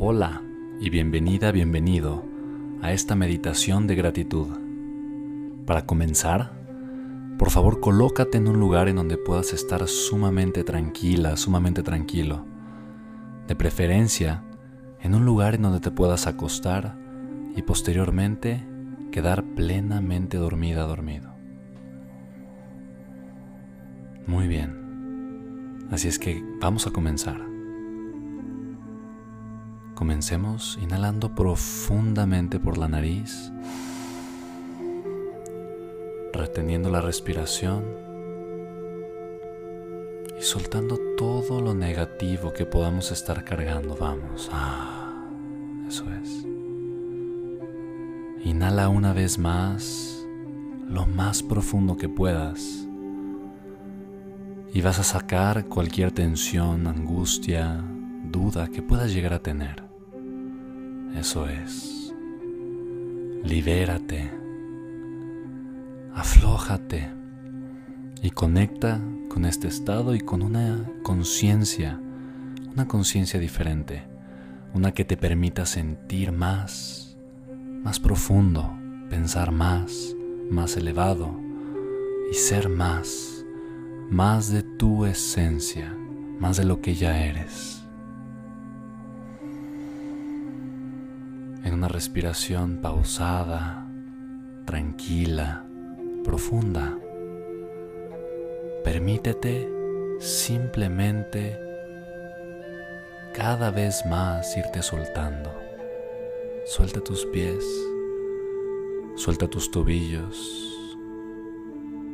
Hola y bienvenida, bienvenido a esta meditación de gratitud. Para comenzar, por favor colócate en un lugar en donde puedas estar sumamente tranquila, sumamente tranquilo. De preferencia, en un lugar en donde te puedas acostar y posteriormente quedar plenamente dormida, dormido. Muy bien. Así es que vamos a comenzar. Comencemos inhalando profundamente por la nariz, reteniendo la respiración y soltando todo lo negativo que podamos estar cargando. Vamos. Ah, eso es. Inhala una vez más, lo más profundo que puedas. Y vas a sacar cualquier tensión, angustia, duda que puedas llegar a tener. Eso es. Libérate. Aflójate. Y conecta con este estado y con una conciencia, una conciencia diferente, una que te permita sentir más, más profundo, pensar más, más elevado y ser más, más de tu esencia, más de lo que ya eres. Una respiración pausada, tranquila, profunda. Permítete simplemente cada vez más irte soltando. Suelta tus pies, suelta tus tobillos,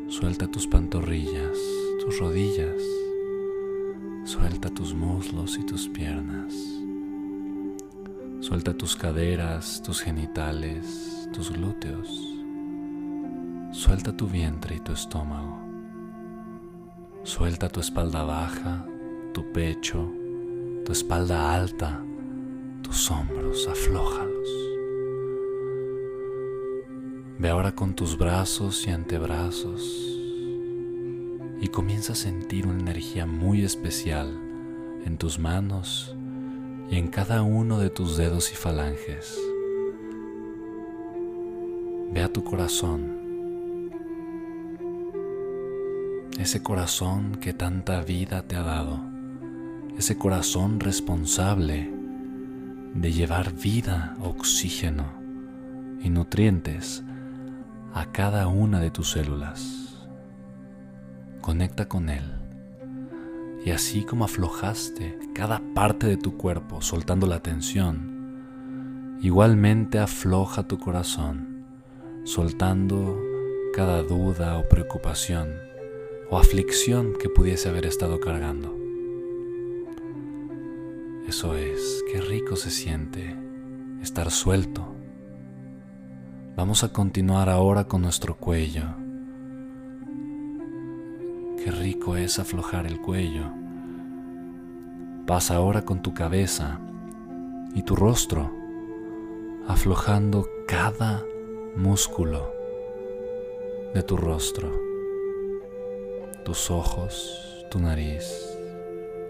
suelta tus pantorrillas, tus rodillas, suelta tus muslos y tus piernas. Suelta tus caderas, tus genitales, tus glúteos. Suelta tu vientre y tu estómago. Suelta tu espalda baja, tu pecho, tu espalda alta, tus hombros, aflójalos. Ve ahora con tus brazos y antebrazos y comienza a sentir una energía muy especial en tus manos en cada uno de tus dedos y falanges. Ve a tu corazón, ese corazón que tanta vida te ha dado, ese corazón responsable de llevar vida, oxígeno y nutrientes a cada una de tus células. Conecta con él y así como aflojaste cada parte de tu cuerpo soltando la tensión, igualmente afloja tu corazón, soltando cada duda o preocupación o aflicción que pudiese haber estado cargando. Eso es, qué rico se siente estar suelto. Vamos a continuar ahora con nuestro cuello Qué rico es aflojar el cuello. Pasa ahora con tu cabeza y tu rostro. aflojando cada músculo de tu rostro, tus ojos, tu nariz,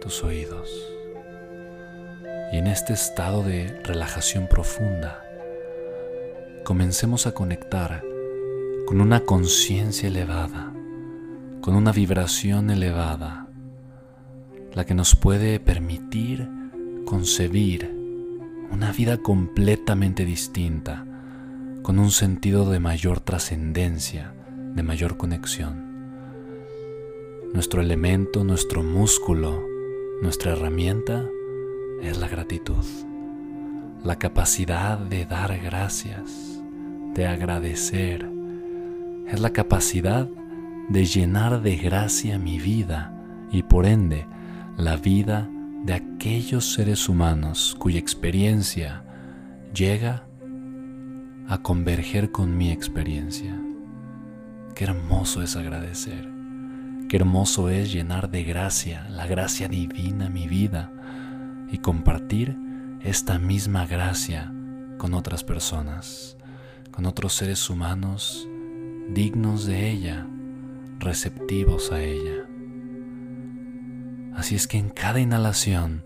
tus oídos. Y en este estado de relajación profunda, comencemos a conectar con una conciencia elevada, con una vibración elevada, la que nos puede permitir concebir una vida completamente distinta, con un sentido de mayor trascendencia, de mayor conexión. Nuestro elemento, nuestro músculo, nuestra herramienta es la gratitud, la capacidad de dar gracias, de agradecer, es la capacidad de llenar de gracia mi vida y por ende la vida de aquellos seres humanos cuya experiencia llega a converger con mi experiencia. Qué hermoso es agradecer. Qué hermoso es llenar de gracia, la gracia divina mi vida y compartir esta misma gracia con otras personas, con otros seres humanos dignos de ella, receptivos a ella. Así es que en cada inhalación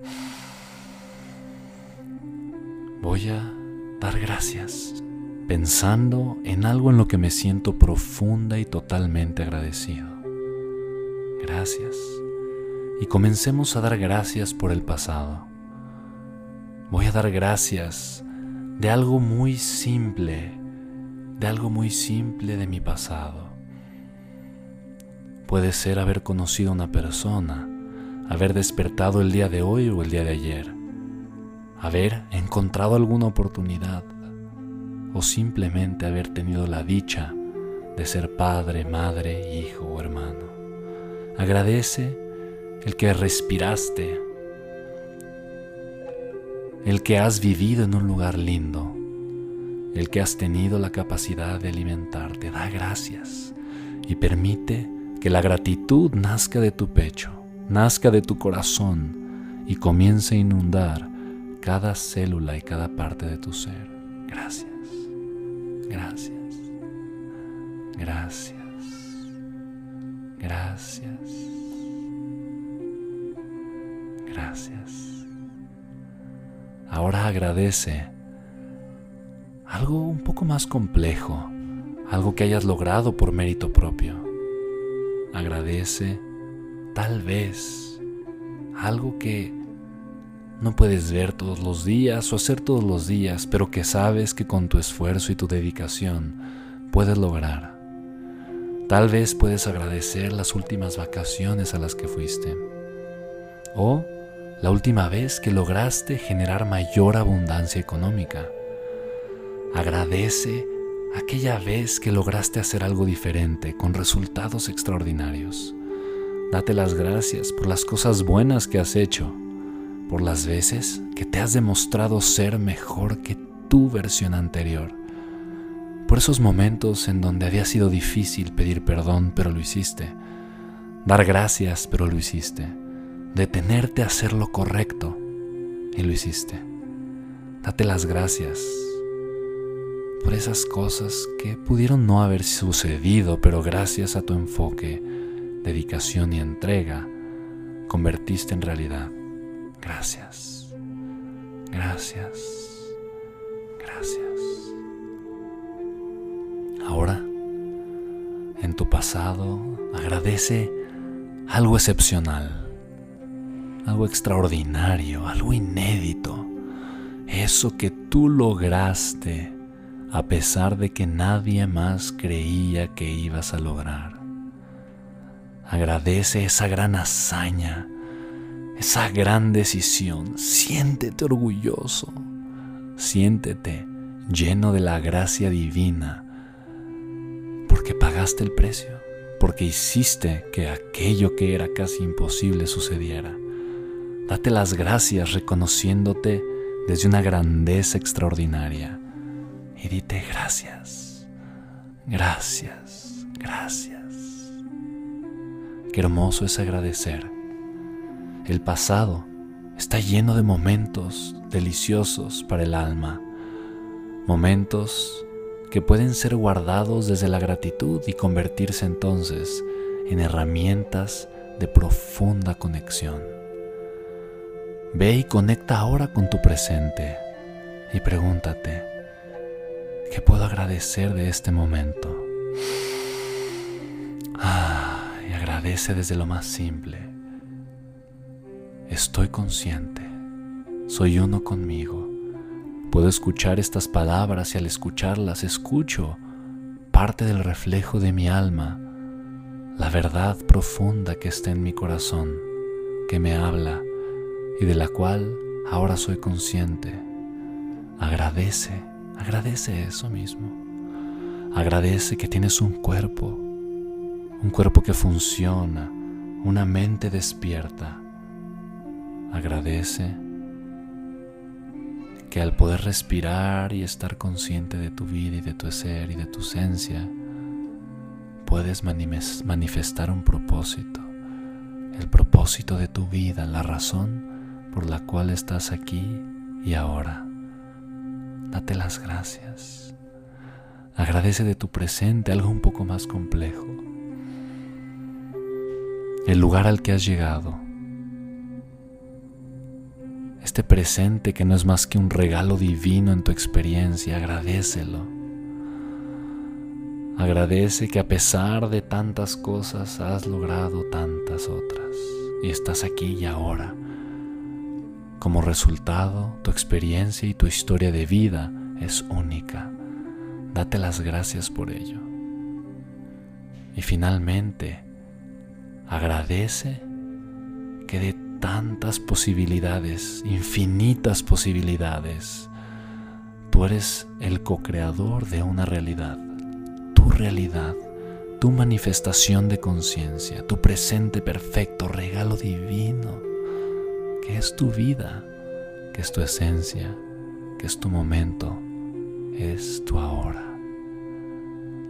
voy a dar gracias pensando en algo en lo que me siento profunda y totalmente agradecido. Gracias. Y comencemos a dar gracias por el pasado. Voy a dar gracias de algo muy simple, de algo muy simple de mi pasado. Puede ser haber conocido a una persona, haber despertado el día de hoy o el día de ayer, haber encontrado alguna oportunidad, o simplemente haber tenido la dicha de ser padre, madre, hijo o hermano. Agradece el que respiraste, el que has vivido en un lugar lindo, el que has tenido la capacidad de alimentarte. Da gracias y permite que la gratitud nazca de tu pecho, nazca de tu corazón y comience a inundar cada célula y cada parte de tu ser. Gracias. Gracias. Gracias. Gracias. Gracias. Ahora agradece algo un poco más complejo, algo que hayas logrado por mérito propio. Agradece tal vez algo que no puedes ver todos los días o hacer todos los días, pero que sabes que con tu esfuerzo y tu dedicación puedes lograr. Tal vez puedes agradecer las últimas vacaciones a las que fuiste. O la última vez que lograste generar mayor abundancia económica. Agradece aquella vez que lograste hacer algo diferente con resultados extraordinarios. Date las gracias por las cosas buenas que has hecho por las veces que te has demostrado ser mejor que tu versión anterior, por esos momentos en donde había sido difícil pedir perdón, pero lo hiciste, dar gracias, pero lo hiciste, detenerte a hacer lo correcto y lo hiciste. Date las gracias por esas cosas que pudieron no haber sucedido, pero gracias a tu enfoque, dedicación y entrega, convertiste en realidad. Gracias. Gracias. Gracias. Ahora, en tu pasado, agradece algo excepcional, algo extraordinario, algo inédito. Eso que tú lograste a pesar de que nadie más creía que ibas a lograr. Agradece esa gran hazaña esa gran decisión. Siéntete orgulloso, siéntete lleno de la gracia divina, porque pagaste el precio, porque hiciste que aquello que era casi imposible sucediera. Date las gracias reconociéndote desde una grandeza extraordinaria y dite gracias, gracias, gracias. Qué hermoso es agradecer el pasado está lleno de momentos deliciosos para el alma, Momentos que pueden ser guardados desde la gratitud y convertirse entonces en herramientas de profunda conexión. Ve y conecta ahora con tu presente y pregúntate, ¿qué puedo agradecer de este momento? Ah, y agradece desde lo más simple. Estoy consciente, soy uno conmigo. Puedo escuchar estas palabras y al escucharlas escucho parte del reflejo de mi alma, la verdad profunda que está en mi corazón, que me habla y de la cual ahora soy consciente. Agradece, agradece eso mismo. Agradece que tienes un cuerpo, un cuerpo que funciona, una mente despierta. Agradece que al poder respirar y estar consciente de tu vida y de tu ser y de tu esencia, puedes manifestar un propósito, el propósito de tu vida, la razón por la cual estás aquí y ahora. Date las gracias. Agradece de tu presente algo un poco más complejo. El lugar al que has llegado este presente que no es más que un regalo divino en tu experiencia, agradecelo. Agradece que a pesar de tantas cosas has logrado tantas otras y estás aquí y ahora. Como resultado, tu experiencia y tu historia de vida es única. Date las gracias por ello. Y finalmente, agradece que de tantas posibilidades, infinitas posibilidades. Tú eres el co-creador de una realidad, tu realidad, tu manifestación de conciencia, tu presente perfecto, regalo divino, es tu vida, que es tu esencia, que es tu momento, es tu ahora.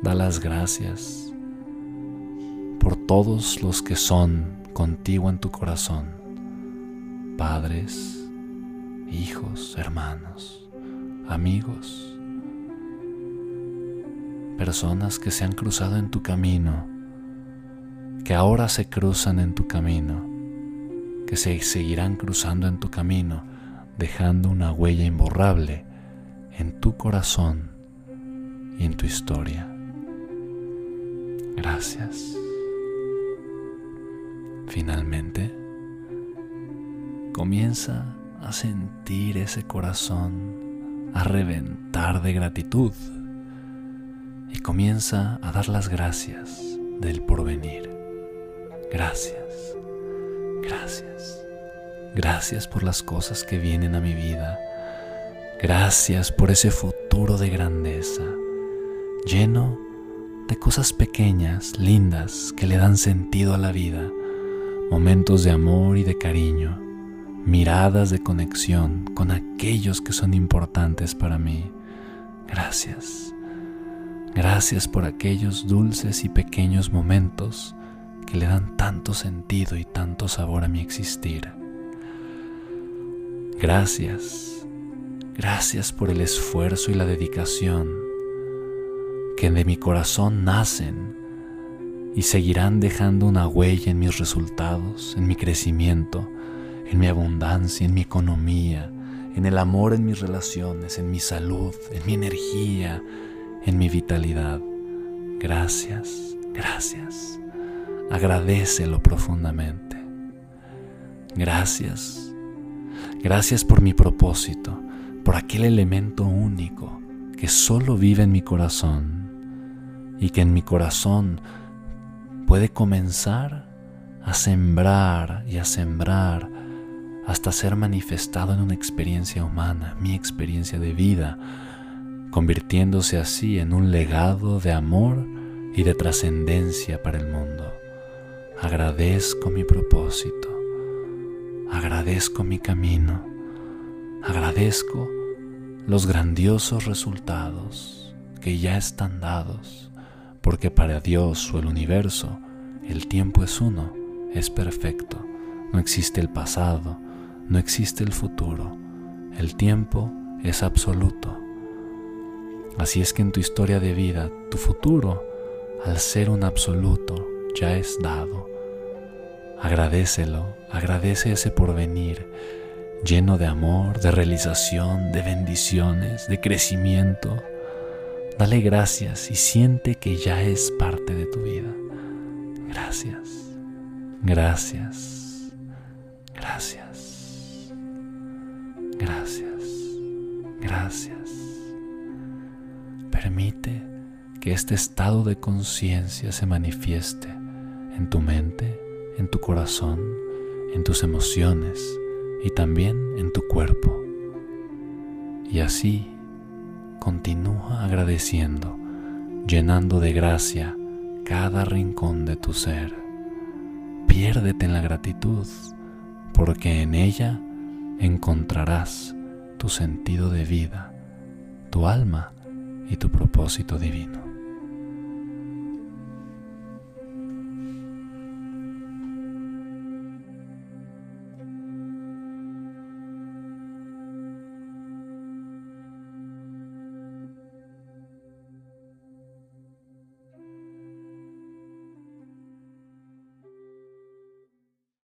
Da las gracias por todos los que son contigo en tu corazón padres, hijos, hermanos, amigos, personas que se han cruzado en tu camino, que ahora se cruzan en tu camino, que se seguirán cruzando en tu camino, dejando una huella imborrable en tu corazón y en tu historia. Gracias. Finalmente, comienza a sentir ese corazón a reventar de gratitud y comienza a dar las gracias del porvenir. Gracias, gracias, gracias por las cosas que vienen a mi vida. Gracias por ese futuro de grandeza, lleno de cosas pequeñas, lindas, que le dan sentido a la vida, momentos de amor y de cariño miradas de conexión con aquellos que son importantes para mí. Gracias. Gracias por aquellos dulces y pequeños momentos que le dan tanto sentido y tanto sabor a mi existir. Gracias. Gracias por el esfuerzo y la dedicación que de mi corazón nacen y seguirán dejando una huella en mis resultados, en mi crecimiento, en mi abundancia, en mi economía, en el amor en mis relaciones, en mi salud, en mi energía, en mi vitalidad. Gracias, gracias. Agradecelo profundamente. Gracias. Gracias por mi propósito, por aquel elemento único que solo vive en mi corazón y que en mi corazón puede comenzar a sembrar y a sembrar hasta ser manifestado en una experiencia humana, mi experiencia de vida, convirtiéndose así en un legado de amor y de trascendencia para el mundo. Agradezco mi propósito, agradezco mi camino, agradezco los grandiosos resultados que ya están dados, porque para Dios o el universo el tiempo es uno, es perfecto, no existe el pasado, no existe el futuro. El tiempo es absoluto. Así es que en tu historia de vida, tu futuro, al ser un absoluto, ya es dado. Agradecelo, agradece ese porvenir lleno de amor, de realización, de bendiciones, de crecimiento. Dale gracias y siente que ya es parte de tu vida. Gracias, gracias, gracias, gracias, gracias. Permite que este estado de conciencia se manifieste en tu mente, en tu corazón, en tus emociones y también en tu cuerpo. Y así continúa agradeciendo, llenando de gracia cada rincón de tu ser. Piérdete en la gratitud, porque en ella encontrarás tu sentido de vida, tu alma y tu propósito divino.